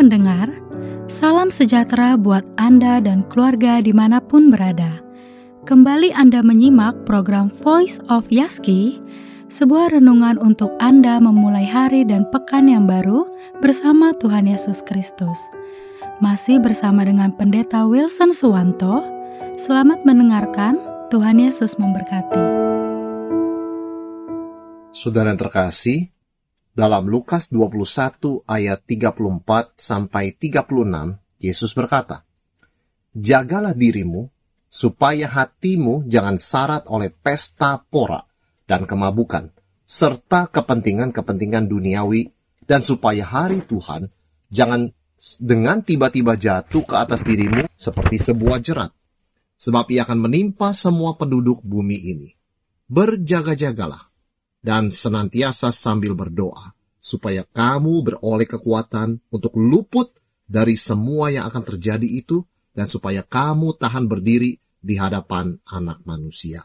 pendengar, salam sejahtera buat Anda dan keluarga di mana pun berada. Kembali Anda menyimak program Voice of Yaski, sebuah renungan untuk Anda memulai hari dan pekan yang baru bersama Tuhan Yesus Kristus. Masih bersama dengan Pendeta Wilson Suwanto, selamat mendengarkan, Tuhan Yesus memberkati. Saudara terkasih, dalam Lukas 21 ayat 34 sampai 36, Yesus berkata, Jagalah dirimu, supaya hatimu jangan syarat oleh pesta pora dan kemabukan, serta kepentingan-kepentingan duniawi, dan supaya hari Tuhan jangan dengan tiba-tiba jatuh ke atas dirimu seperti sebuah jerat. Sebab ia akan menimpa semua penduduk bumi ini. Berjaga-jagalah dan senantiasa sambil berdoa, supaya kamu beroleh kekuatan untuk luput dari semua yang akan terjadi itu, dan supaya kamu tahan berdiri di hadapan anak manusia.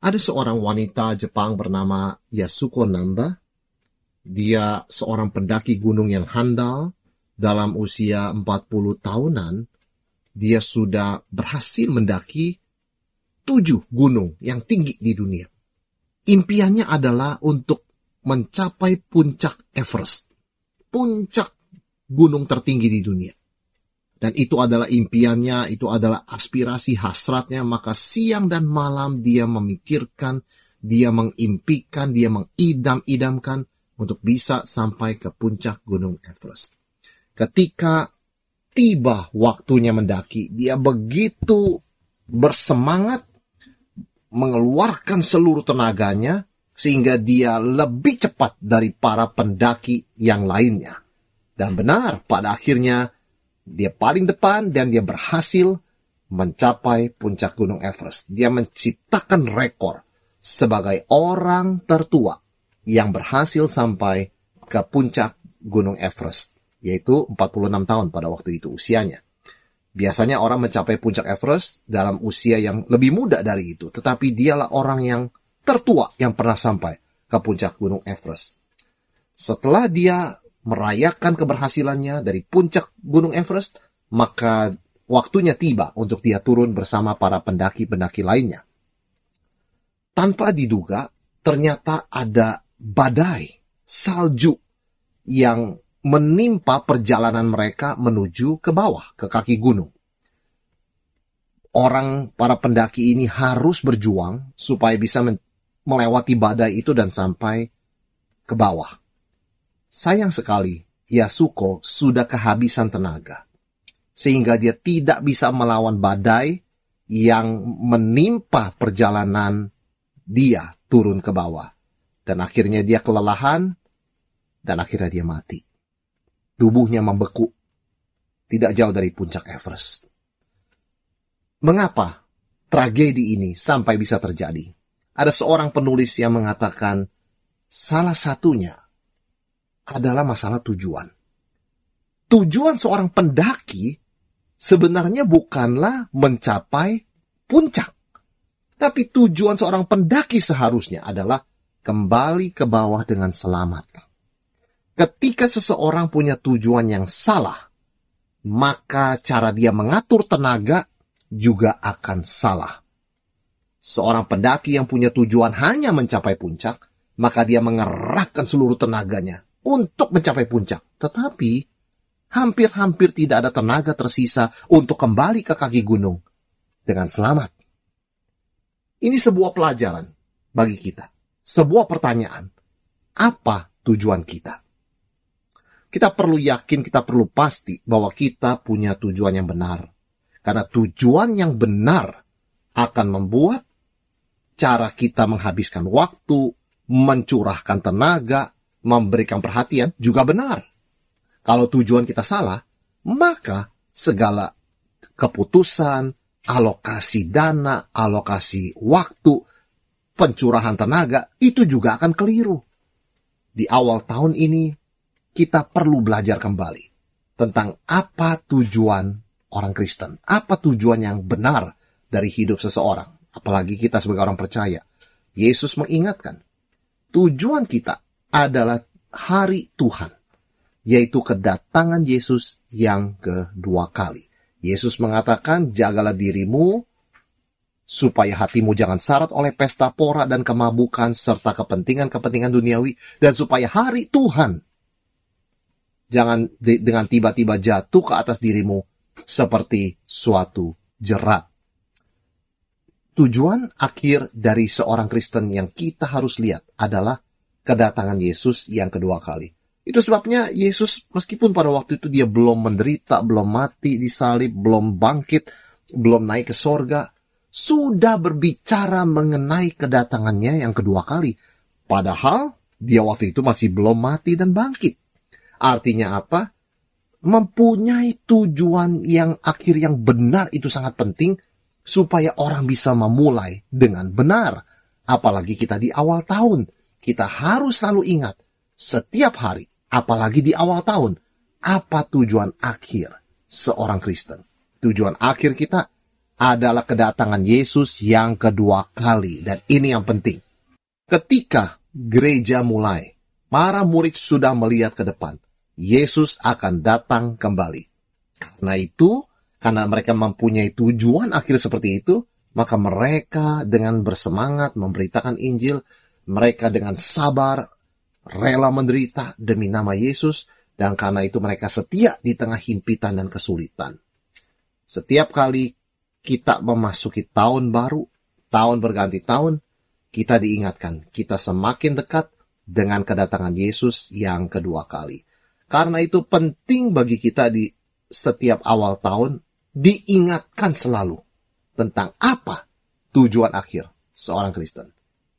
Ada seorang wanita Jepang bernama Yasuko Namba. Dia seorang pendaki gunung yang handal. Dalam usia 40 tahunan, dia sudah berhasil mendaki tujuh gunung yang tinggi di dunia impiannya adalah untuk mencapai puncak Everest, puncak gunung tertinggi di dunia. Dan itu adalah impiannya, itu adalah aspirasi hasratnya, maka siang dan malam dia memikirkan, dia mengimpikan, dia mengidam-idamkan untuk bisa sampai ke puncak gunung Everest. Ketika tiba waktunya mendaki, dia begitu bersemangat mengeluarkan seluruh tenaganya sehingga dia lebih cepat dari para pendaki yang lainnya. Dan benar, pada akhirnya dia paling depan dan dia berhasil mencapai puncak Gunung Everest. Dia menciptakan rekor sebagai orang tertua yang berhasil sampai ke puncak Gunung Everest, yaitu 46 tahun pada waktu itu usianya. Biasanya orang mencapai puncak Everest dalam usia yang lebih muda dari itu, tetapi dialah orang yang tertua yang pernah sampai ke puncak Gunung Everest. Setelah dia merayakan keberhasilannya dari puncak Gunung Everest, maka waktunya tiba untuk dia turun bersama para pendaki-pendaki lainnya. Tanpa diduga, ternyata ada badai salju yang menimpa perjalanan mereka menuju ke bawah, ke kaki gunung. Orang, para pendaki ini harus berjuang supaya bisa melewati badai itu dan sampai ke bawah. Sayang sekali, Yasuko sudah kehabisan tenaga. Sehingga dia tidak bisa melawan badai yang menimpa perjalanan dia turun ke bawah. Dan akhirnya dia kelelahan, dan akhirnya dia mati tubuhnya membeku, tidak jauh dari puncak Everest. Mengapa tragedi ini sampai bisa terjadi? Ada seorang penulis yang mengatakan salah satunya adalah masalah tujuan. Tujuan seorang pendaki sebenarnya bukanlah mencapai puncak. Tapi tujuan seorang pendaki seharusnya adalah kembali ke bawah dengan selamat. Ketika seseorang punya tujuan yang salah, maka cara dia mengatur tenaga juga akan salah. Seorang pendaki yang punya tujuan hanya mencapai puncak, maka dia mengerahkan seluruh tenaganya untuk mencapai puncak. Tetapi, hampir-hampir tidak ada tenaga tersisa untuk kembali ke kaki gunung dengan selamat. Ini sebuah pelajaran bagi kita. Sebuah pertanyaan. Apa tujuan kita? Kita perlu yakin, kita perlu pasti bahwa kita punya tujuan yang benar. Karena tujuan yang benar akan membuat cara kita menghabiskan waktu, mencurahkan tenaga, memberikan perhatian juga benar. Kalau tujuan kita salah, maka segala keputusan, alokasi dana, alokasi waktu, pencurahan tenaga itu juga akan keliru. Di awal tahun ini, kita perlu belajar kembali tentang apa tujuan orang Kristen, apa tujuan yang benar dari hidup seseorang, apalagi kita sebagai orang percaya. Yesus mengingatkan, tujuan kita adalah hari Tuhan. yaitu kedatangan Yesus yang kedua kali. Yesus mengatakan, "Jagalah dirimu supaya hatimu jangan syarat oleh pesta pora dan kemabukan serta kepentingan-kepentingan duniawi dan supaya hari Tuhan jangan dengan tiba-tiba jatuh ke atas dirimu seperti suatu jerat. Tujuan akhir dari seorang Kristen yang kita harus lihat adalah kedatangan Yesus yang kedua kali. Itu sebabnya Yesus meskipun pada waktu itu dia belum menderita, belum mati disalib, belum bangkit, belum naik ke sorga, sudah berbicara mengenai kedatangannya yang kedua kali. Padahal dia waktu itu masih belum mati dan bangkit. Artinya apa? Mempunyai tujuan yang akhir yang benar itu sangat penting supaya orang bisa memulai dengan benar. Apalagi kita di awal tahun. Kita harus selalu ingat setiap hari, apalagi di awal tahun, apa tujuan akhir seorang Kristen. Tujuan akhir kita adalah kedatangan Yesus yang kedua kali. Dan ini yang penting. Ketika gereja mulai, para murid sudah melihat ke depan. Yesus akan datang kembali. Karena itu, karena mereka mempunyai tujuan akhir seperti itu, maka mereka dengan bersemangat memberitakan Injil, mereka dengan sabar, rela menderita demi nama Yesus, dan karena itu mereka setia di tengah himpitan dan kesulitan. Setiap kali kita memasuki tahun baru, tahun berganti tahun, kita diingatkan kita semakin dekat dengan kedatangan Yesus yang kedua kali. Karena itu penting bagi kita di setiap awal tahun diingatkan selalu tentang apa tujuan akhir seorang Kristen.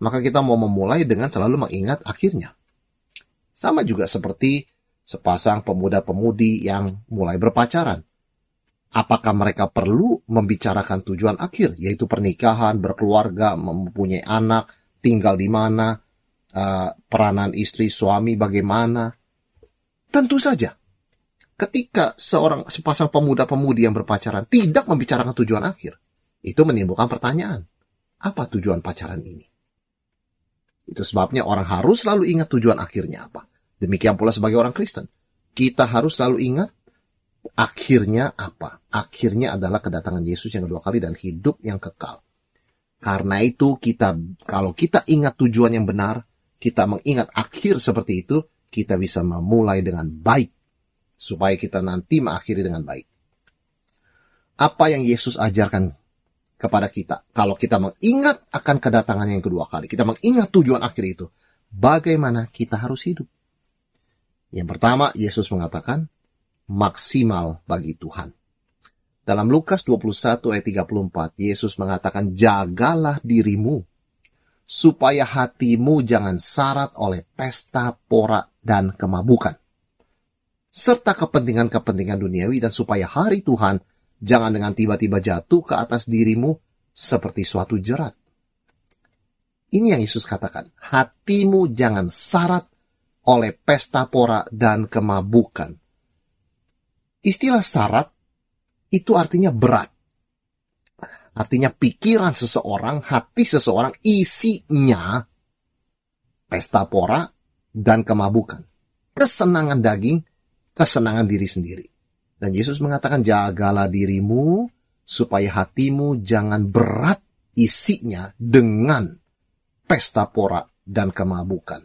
Maka kita mau memulai dengan selalu mengingat akhirnya. Sama juga seperti sepasang pemuda-pemudi yang mulai berpacaran apakah mereka perlu membicarakan tujuan akhir, yaitu pernikahan, berkeluarga, mempunyai anak, tinggal di mana, uh, peranan istri, suami bagaimana? Tentu saja. Ketika seorang sepasang pemuda-pemudi yang berpacaran tidak membicarakan tujuan akhir, itu menimbulkan pertanyaan. Apa tujuan pacaran ini? Itu sebabnya orang harus selalu ingat tujuan akhirnya apa. Demikian pula sebagai orang Kristen. Kita harus selalu ingat akhirnya apa? Akhirnya adalah kedatangan Yesus yang kedua kali dan hidup yang kekal. Karena itu kita kalau kita ingat tujuan yang benar, kita mengingat akhir seperti itu, kita bisa memulai dengan baik supaya kita nanti mengakhiri dengan baik. Apa yang Yesus ajarkan kepada kita kalau kita mengingat akan kedatangan yang kedua kali, kita mengingat tujuan akhir itu, bagaimana kita harus hidup? Yang pertama, Yesus mengatakan, maksimal bagi Tuhan. Dalam Lukas 21 ayat 34, Yesus mengatakan, Jagalah dirimu, supaya hatimu jangan syarat oleh pesta, pora, dan kemabukan. Serta kepentingan-kepentingan duniawi dan supaya hari Tuhan jangan dengan tiba-tiba jatuh ke atas dirimu seperti suatu jerat. Ini yang Yesus katakan, hatimu jangan syarat oleh pesta pora dan kemabukan. Istilah syarat itu artinya berat. Artinya pikiran seseorang, hati seseorang isinya pesta pora dan kemabukan. Kesenangan daging, kesenangan diri sendiri. Dan Yesus mengatakan jagalah dirimu supaya hatimu jangan berat isinya dengan pesta pora dan kemabukan.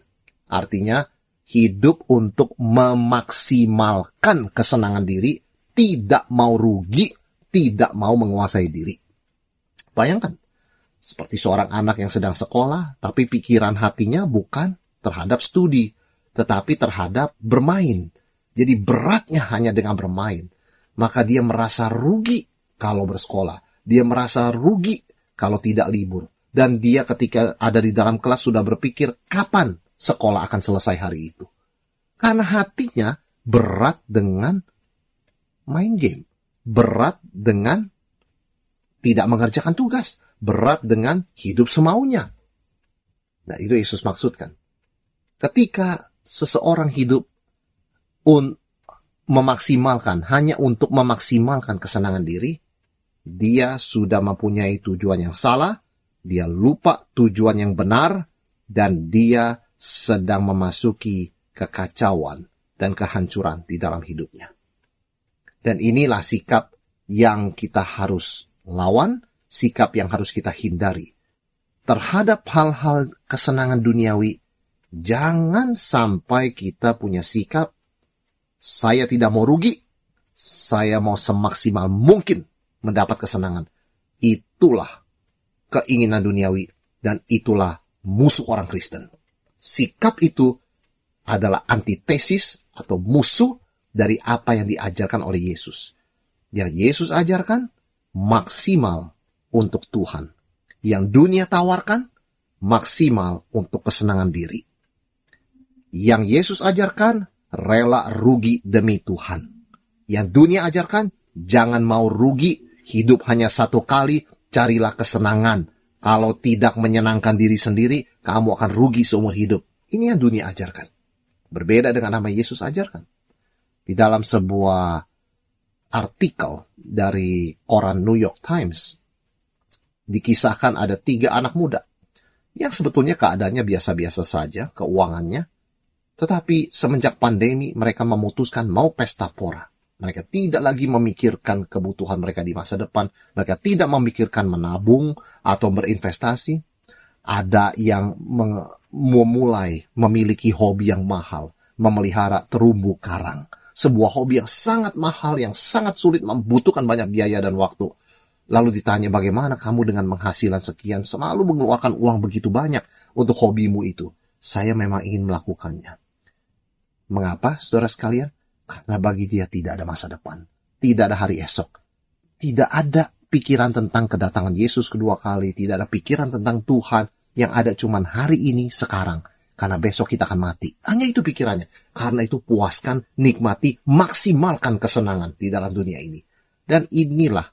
Artinya hidup untuk memaksimalkan kesenangan diri, tidak mau rugi, tidak mau menguasai diri. Bayangkan, seperti seorang anak yang sedang sekolah, tapi pikiran hatinya bukan terhadap studi, tetapi terhadap bermain. Jadi beratnya hanya dengan bermain. Maka dia merasa rugi kalau bersekolah. Dia merasa rugi kalau tidak libur. Dan dia ketika ada di dalam kelas sudah berpikir kapan sekolah akan selesai hari itu. Karena hatinya berat dengan main game. Berat dengan tidak mengerjakan tugas. Berat dengan hidup semaunya. Nah, itu Yesus maksudkan. Ketika seseorang hidup un memaksimalkan, hanya untuk memaksimalkan kesenangan diri, dia sudah mempunyai tujuan yang salah, dia lupa tujuan yang benar, dan dia sedang memasuki kekacauan dan kehancuran di dalam hidupnya. Dan inilah sikap yang kita harus lawan, sikap yang harus kita hindari. Terhadap hal-hal kesenangan duniawi, jangan sampai kita punya sikap, saya tidak mau rugi, saya mau semaksimal mungkin mendapat kesenangan. Itulah keinginan duniawi dan itulah musuh orang Kristen. Sikap itu adalah antitesis atau musuh dari apa yang diajarkan oleh Yesus. Yang Yesus ajarkan maksimal untuk Tuhan. Yang dunia tawarkan maksimal untuk kesenangan diri. Yang Yesus ajarkan rela rugi demi Tuhan. Yang dunia ajarkan jangan mau rugi, hidup hanya satu kali, carilah kesenangan. Kalau tidak menyenangkan diri sendiri, kamu akan rugi seumur hidup. Ini yang dunia ajarkan. Berbeda dengan nama Yesus ajarkan. Di dalam sebuah artikel dari koran New York Times, dikisahkan ada tiga anak muda yang sebetulnya keadaannya biasa-biasa saja, keuangannya. Tetapi semenjak pandemi mereka memutuskan mau pesta pora. Mereka tidak lagi memikirkan kebutuhan mereka di masa depan. Mereka tidak memikirkan menabung atau berinvestasi. Ada yang memulai memiliki hobi yang mahal, memelihara terumbu karang. Sebuah hobi yang sangat mahal, yang sangat sulit membutuhkan banyak biaya dan waktu. Lalu ditanya bagaimana kamu dengan penghasilan sekian selalu mengeluarkan uang begitu banyak untuk hobimu itu. Saya memang ingin melakukannya. Mengapa, saudara sekalian? Karena bagi dia tidak ada masa depan. Tidak ada hari esok. Tidak ada pikiran tentang kedatangan Yesus kedua kali. Tidak ada pikiran tentang Tuhan. Yang ada cuman hari ini, sekarang. Karena besok kita akan mati. Hanya itu pikirannya. Karena itu puaskan, nikmati, maksimalkan kesenangan di dalam dunia ini. Dan inilah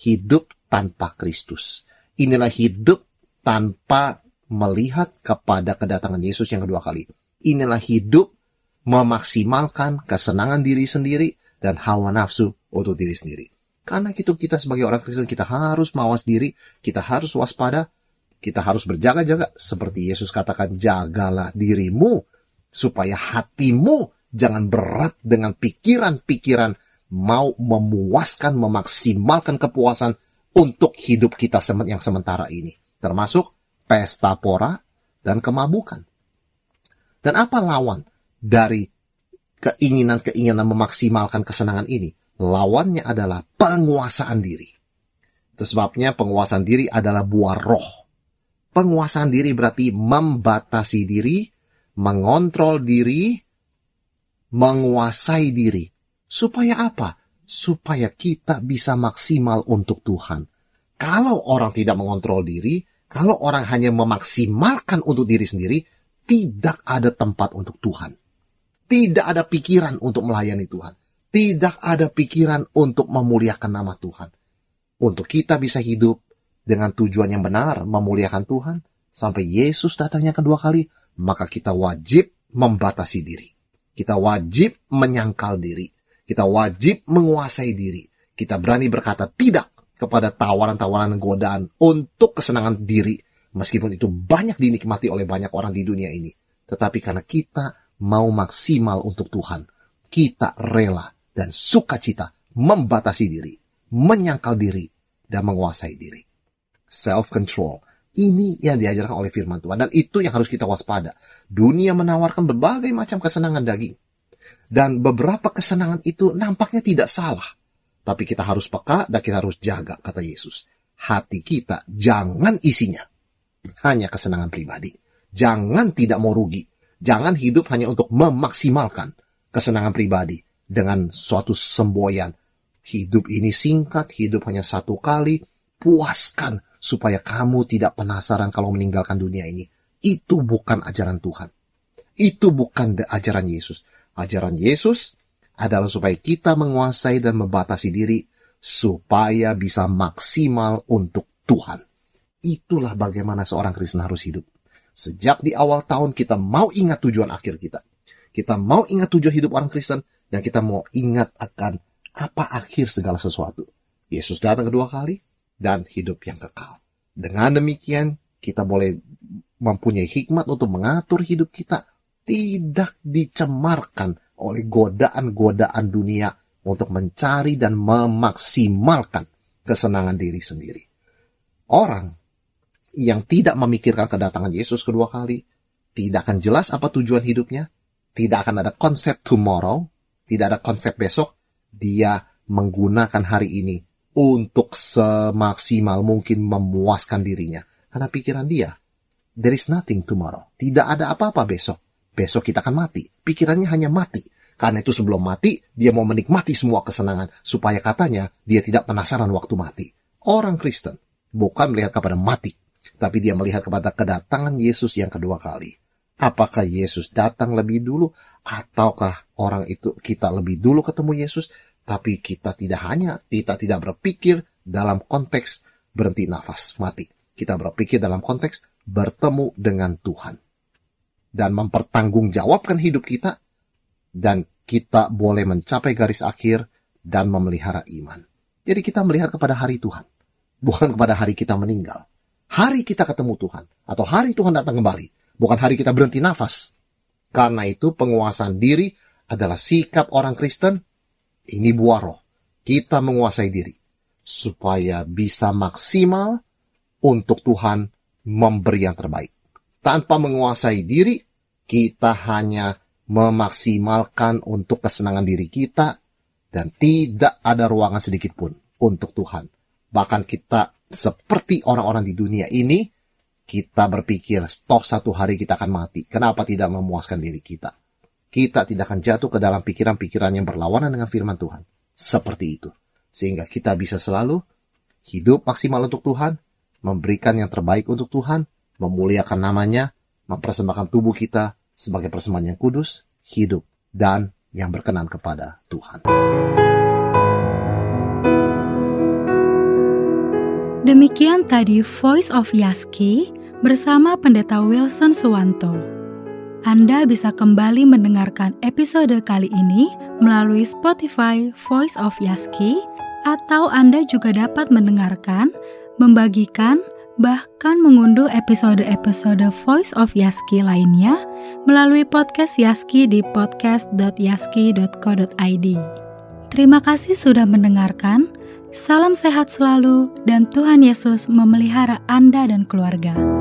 hidup tanpa Kristus. Inilah hidup tanpa melihat kepada kedatangan Yesus yang kedua kali. Inilah hidup memaksimalkan kesenangan diri sendiri dan hawa nafsu untuk diri sendiri. Karena itu kita sebagai orang Kristen kita harus mawas diri, kita harus waspada, kita harus berjaga-jaga seperti Yesus katakan jagalah dirimu supaya hatimu jangan berat dengan pikiran-pikiran mau memuaskan, memaksimalkan kepuasan untuk hidup kita yang sementara ini. Termasuk pesta pora dan kemabukan. Dan apa lawan dari keinginan-keinginan memaksimalkan kesenangan ini. Lawannya adalah penguasaan diri. Itu sebabnya penguasaan diri adalah buah roh. Penguasaan diri berarti membatasi diri, mengontrol diri, menguasai diri. Supaya apa? Supaya kita bisa maksimal untuk Tuhan. Kalau orang tidak mengontrol diri, kalau orang hanya memaksimalkan untuk diri sendiri, tidak ada tempat untuk Tuhan. Tidak ada pikiran untuk melayani Tuhan. Tidak ada pikiran untuk memuliakan nama Tuhan. Untuk kita bisa hidup dengan tujuan yang benar, memuliakan Tuhan, sampai Yesus datangnya kedua kali, maka kita wajib membatasi diri. Kita wajib menyangkal diri. Kita wajib menguasai diri. Kita berani berkata tidak kepada tawaran-tawaran godaan untuk kesenangan diri, meskipun itu banyak dinikmati oleh banyak orang di dunia ini. Tetapi karena kita mau maksimal untuk Tuhan, kita rela dan sukacita membatasi diri, menyangkal diri, dan menguasai diri. Self-control. Ini yang diajarkan oleh firman Tuhan. Dan itu yang harus kita waspada. Dunia menawarkan berbagai macam kesenangan daging. Dan beberapa kesenangan itu nampaknya tidak salah. Tapi kita harus peka dan kita harus jaga, kata Yesus. Hati kita jangan isinya. Hanya kesenangan pribadi. Jangan tidak mau rugi Jangan hidup hanya untuk memaksimalkan kesenangan pribadi dengan suatu semboyan. Hidup ini singkat, hidup hanya satu kali. Puaskan supaya kamu tidak penasaran kalau meninggalkan dunia ini. Itu bukan ajaran Tuhan. Itu bukan ajaran Yesus. Ajaran Yesus adalah supaya kita menguasai dan membatasi diri supaya bisa maksimal untuk Tuhan. Itulah bagaimana seorang Kristen harus hidup. Sejak di awal tahun kita mau ingat tujuan akhir kita. Kita mau ingat tujuan hidup orang Kristen dan kita mau ingat akan apa akhir segala sesuatu. Yesus datang kedua kali dan hidup yang kekal. Dengan demikian kita boleh mempunyai hikmat untuk mengatur hidup kita tidak dicemarkan oleh godaan-godaan dunia untuk mencari dan memaksimalkan kesenangan diri sendiri. Orang yang tidak memikirkan kedatangan Yesus kedua kali, tidak akan jelas apa tujuan hidupnya, tidak akan ada konsep tomorrow, tidak ada konsep besok, dia menggunakan hari ini untuk semaksimal mungkin memuaskan dirinya. Karena pikiran dia, there is nothing tomorrow. Tidak ada apa-apa besok. Besok kita akan mati. Pikirannya hanya mati. Karena itu sebelum mati, dia mau menikmati semua kesenangan. Supaya katanya, dia tidak penasaran waktu mati. Orang Kristen bukan melihat kepada mati. Tapi dia melihat kepada kedatangan Yesus yang kedua kali. Apakah Yesus datang lebih dulu? Ataukah orang itu kita lebih dulu ketemu Yesus? Tapi kita tidak hanya, kita tidak berpikir dalam konteks berhenti nafas, mati. Kita berpikir dalam konteks bertemu dengan Tuhan. Dan mempertanggungjawabkan hidup kita dan kita boleh mencapai garis akhir dan memelihara iman. Jadi kita melihat kepada hari Tuhan, bukan kepada hari kita meninggal. Hari kita ketemu Tuhan, atau hari Tuhan datang kembali, bukan hari kita berhenti nafas. Karena itu penguasaan diri adalah sikap orang Kristen, ini buah roh. Kita menguasai diri, supaya bisa maksimal untuk Tuhan memberi yang terbaik. Tanpa menguasai diri, kita hanya memaksimalkan untuk kesenangan diri kita dan tidak ada ruangan sedikit pun untuk Tuhan. Bahkan kita seperti orang-orang di dunia ini, kita berpikir toh satu hari kita akan mati. Kenapa tidak memuaskan diri kita? Kita tidak akan jatuh ke dalam pikiran-pikiran yang berlawanan dengan firman Tuhan. Seperti itu. Sehingga kita bisa selalu hidup maksimal untuk Tuhan, memberikan yang terbaik untuk Tuhan, memuliakan namanya, mempersembahkan tubuh kita sebagai persembahan yang kudus, hidup, dan yang berkenan kepada Tuhan. Demikian tadi Voice of Yaski bersama Pendeta Wilson Suwanto. Anda bisa kembali mendengarkan episode kali ini melalui Spotify Voice of Yaski atau Anda juga dapat mendengarkan, membagikan, bahkan mengunduh episode-episode Voice of Yaski lainnya melalui podcast Yaski di podcast.yaski.co.id. Terima kasih sudah mendengarkan. Salam sehat selalu dan Tuhan Yesus memelihara Anda dan keluarga.